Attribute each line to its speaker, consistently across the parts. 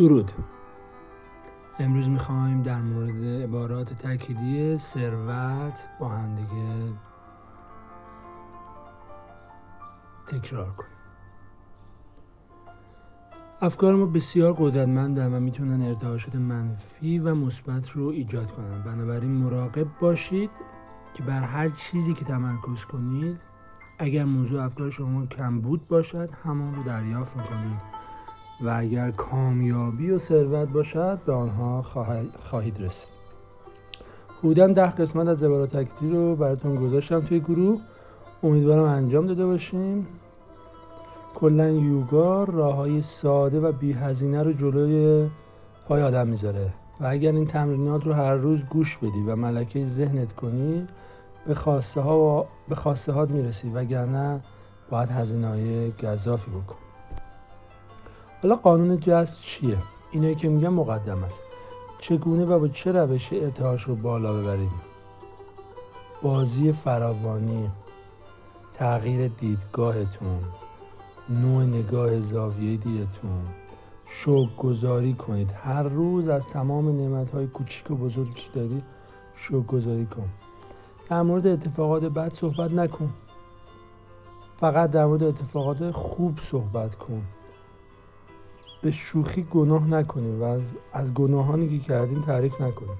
Speaker 1: درود. امروز می‌خوایم در مورد عبارات تأکیدی ثروت با هم دیگه تکرار کنیم. افکار ما بسیار قدرتمندن و می‌تونن ارتعاشات منفی و مثبت رو ایجاد کنن. بنابراین مراقب باشید که بر هر چیزی که تمرکز کنید اگر موضوع افکار شما کم بود باشد همان رو دریافت می‌کنید. و اگر کامیابی و ثروت باشد به آنها خواهید رسید. حدودا ده قسمت از عبارات تکتیری رو براتون گذاشتم توی گروه. امیدوارم انجام داده باشیم کلا یوگا راه های ساده و بی هزینه رو جلوی پای آدم می‌ذاره. و اگر این تمرینات رو هر روز گوش بدی و ملکه ذهنت کنی به خواسته ها و به خواسته هات می‌رسی وگرنه باید هزینه های گذافی بکن. حالا قانون جذب چیه؟ اینایی که میگم مقدم است. چگونه و با چه روش ارتعاش رو بالا ببریم؟ بازی فراوانی. تغییر دیدگاهتون. نوع نگاه زاویه دیدتون. شوق گذاری کنید. هر روز از تمام نعمت های کوچیک و بزرگی که داری شوق گذاری کن. در مورد اتفاقات بد صحبت نکن. فقط در مورد اتفاقات خوب صحبت کن. به شوخی گناه نکنیم و از, از گناهانی که کردیم تعریف نکنیم.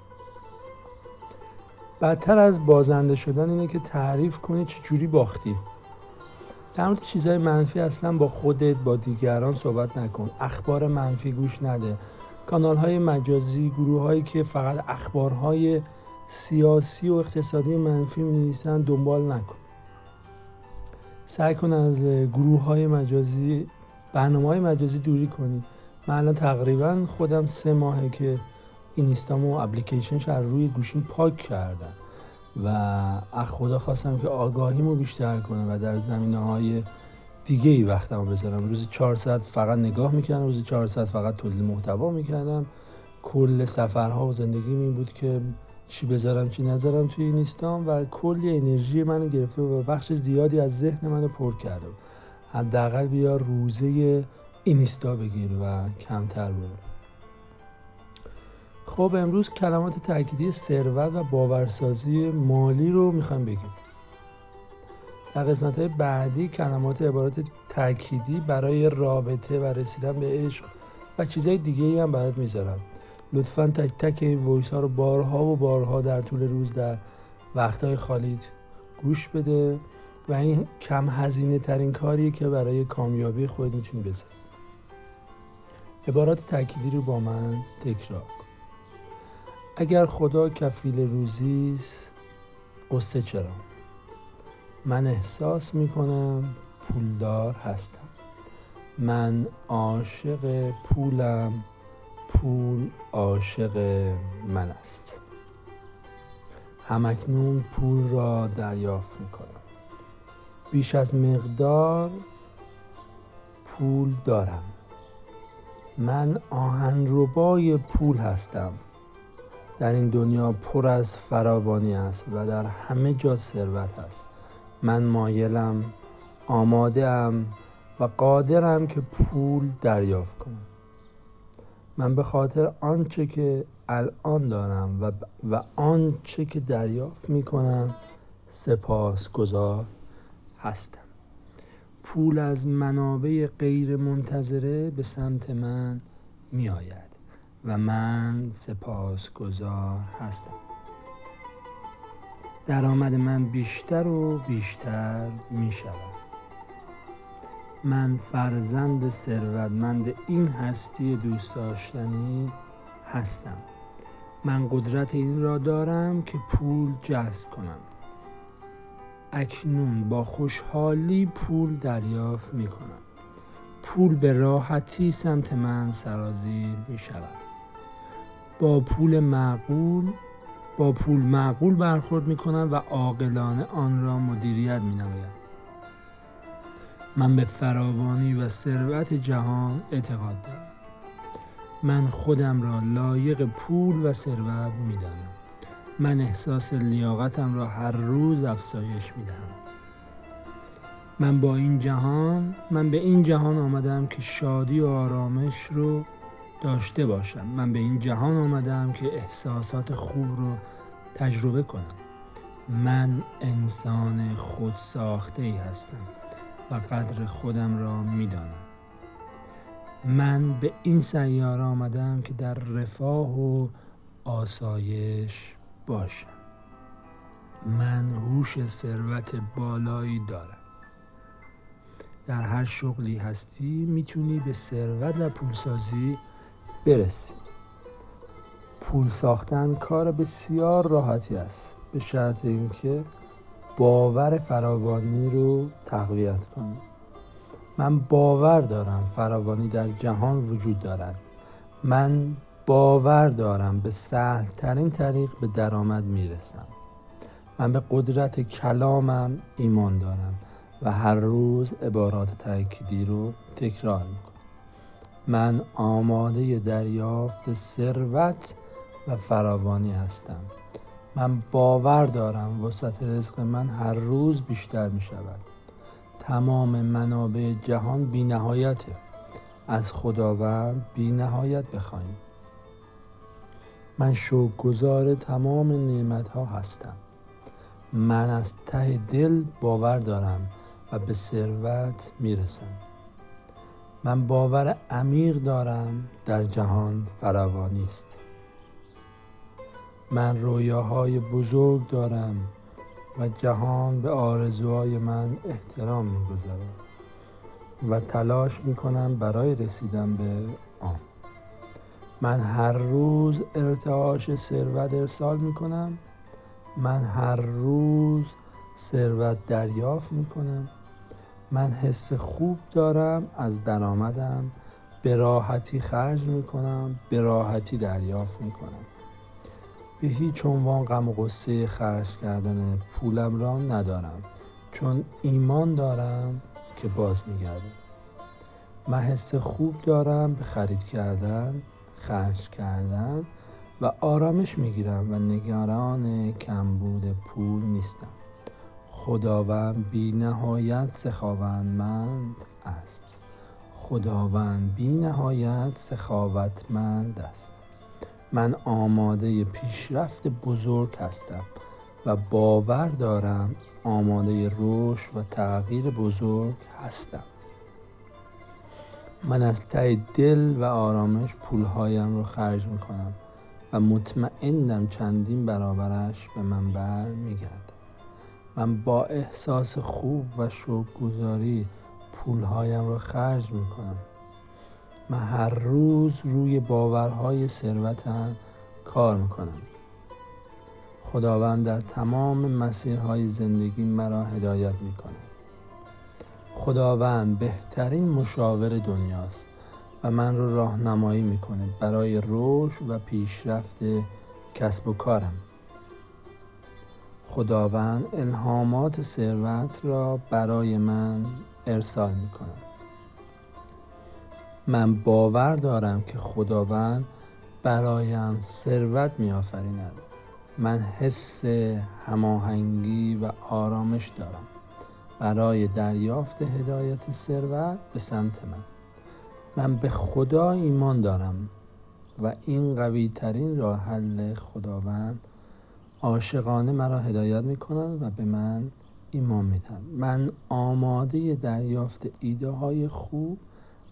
Speaker 1: بدتر از بازنده شدن اینه که تعریف کنی جوری باختی. در مورد چیزهای منفی اصلا با خودت با دیگران صحبت نکن. اخبار منفی گوش نده. کانال های مجازی گروه هایی که فقط اخبارهای سیاسی و اقتصادی منفی می دنبال نکن. سعی کن از گروه های مجازی برنامه های مجازی دوری کنی. من الان تقریبا خودم سه ماهه که اینستامو اپلیکیشنش از روی گوشیم پاک کردم و از خدا خواستم که آگاهیمو بیشتر کنم و در زمینه های دیگه ای وقتمو بذارم. روز 400 فقط نگاه می‌کردم روز 400 فقط تولید محتوا می‌کردم. کل سفرها و زندگی این بود که چی بذارم چی نذارم توی اینستام و کلی انرژی منو گرفته و بخش زیادی از ذهن منو پر کرده حداقل بیا روزه اینستا بگیر و کمتر برو. خب امروز کلمات تأکیدی ثروت و باورسازی مالی رو می‌خوایم بگیم. در قسمت های بعدی کلمات عبارات تأکیدی برای رابطه و رسیدن به عشق و چیزهای دیگه ای هم برات می‌ذارم. لطفا تک تک این ویس ها رو بارها و بارها در طول روز در وقتهای خالیت گوش بده. و این کم هزینه ترین کاریه که برای کامیابی خود می‌تونی بزنی عبارات تأکیدی رو با من تکرار کن. اگر خدا کفیل روزیست قصه چرا؟ من احساس می‌کنم پولدار هستم. من عاشق پولم پول عاشق من است. همکنون پول را دریافت می‌کنم. بیش از مقدار پول دارم. من آهنربای پول هستم. در این دنیا پر از فراوانی است و در همه جا ثروت است. من مایلم آماده ام و قادرم که پول دریافت کنم. من به خاطر آنچه که الان دارم و, و آنچه که دریافت می کنم سپاس گذار هستم. پول از منابع غیر منتظره به سمت من می آید و من سپاسگزار هستم. درآمد من بیشتر و بیشتر می شود من فرزند ثروتمند این هستی دوست داشتنی هستم. من قدرت این را دارم که پول جذب کنم. اکنون با خوشحالی پول دریافت می کنم پول به راحتی سمت من سرازیر می شود با پول معقول با پول معقول برخورد می کنم و عاقلانه آن را مدیریت می نمایم من به فراوانی و ثروت جهان اعتقاد دارم. من خودم را لایق پول و ثروت می دانم من احساس لیاقتم را هر روز افزایش می دهم من با این جهان من به این جهان آمدم که شادی و آرامش رو داشته باشم. من به این جهان آمدم که احساسات خوب رو تجربه کنم. من انسان خود ساخته ای هستم و قدر خودم را می‌دانم. من به این سیاره آمدم که در رفاه و آسایش باشم. من هوش ثروت بالایی دارم. در هر شغلی هستی می‌تونی به ثروت و پولسازی برسی. پول ساختن کار بسیار راحتی است به شرط اینکه باور فراوانی رو تقویت کنی. من باور دارم فراوانی در جهان وجود دارد. من باور دارم به سهل ترین طریق به درآمد می‌رسم. من به قدرت کلامم ایمان دارم و هر روز عبارات تأکیدی رو تکرار می‌کنم. من آماده دریافت ثروت و فراوانی هستم. من باور دارم وسط رزق من هر روز بیشتر می شود تمام منابع جهان بی نهایته از خداوند بی نهایت بخواهیم. من گذار تمام نعمت ها هستم. من از ته دل باور دارم و به ثروت می‌رسم. من باور عمیق دارم در جهان فراوانی است. من رویاهای بزرگ دارم و جهان به آرزوهای من احترام می‌گذارد و تلاش می‌کنم برای رسیدن به من هر روز ارتعاش ثروت ارسال می‌کنم. من هر روز ثروت دریافت می‌کنم. من حس خوب دارم از درآمدم به راحتی خرج می‌کنم به راحتی دریافت می‌کنم. به هیچ عنوان غم و غصه خرج کردن پولم را ندارم. چون ایمان دارم که باز میگردم. من حس خوب دارم به خرید کردن. خرج کردن و آرامش می‌گیرم و نگران کمبود پول نیستم. خداوند بی نهایت سخاوتمند است. خداوند بی نهایت سخاوتمند است. من آماده پیشرفت بزرگ هستم و باور دارم آماده رشد و تغییر بزرگ هستم. من از ته دل و آرامش پولهایم رو خرج می‌کنم و مطمئنم چندین برابرش به من بر میگرد من با احساس خوب و شکرگزاری پولهایم رو خرج می‌کنم. من هر روز روی باورهای ثروتم کار می‌کنم. خداوند در تمام مسیرهای زندگی مرا هدایت می‌کنه خداوند بهترین مشاور دنیاست و من رو راهنمایی می‌کنه برای رشد و پیشرفت کسب و کارم. خداوند الهامات ثروت را برای من ارسال می‌کنه من باور دارم که خداوند برایم ثروت میآفریند. من حس هماهنگی و آرامش دارم. برای دریافت هدایت ثروت به سمت من. من به خدا ایمان دارم و این قوی ترین راه حل خداوند عاشقانه مرا هدایت می کنند و به من ایمان می‌دهند من آماده دریافت ایده های خوب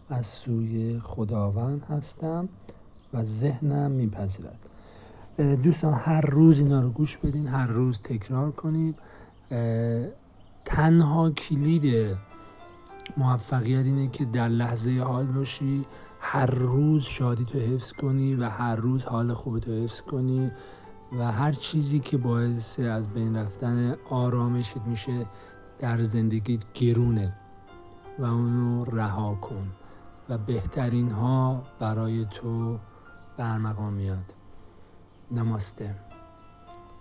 Speaker 1: از سوی خداوند هستم و ذهنم میپذیرد. دوستان هر روز اینا رو گوش بدین هر روز تکرار کنید. تنها کلید موفقیت اینه که در لحظه حال باشی هر روز شادی تو حفظ کنی و هر روز حال خوب تو حفظ کنی و هر چیزی که باعث از بین رفتن آرامشت میشه در زندگیت گرونه و اونو رها کن و بهترین ها برای تو برمقام میاد. نماسته.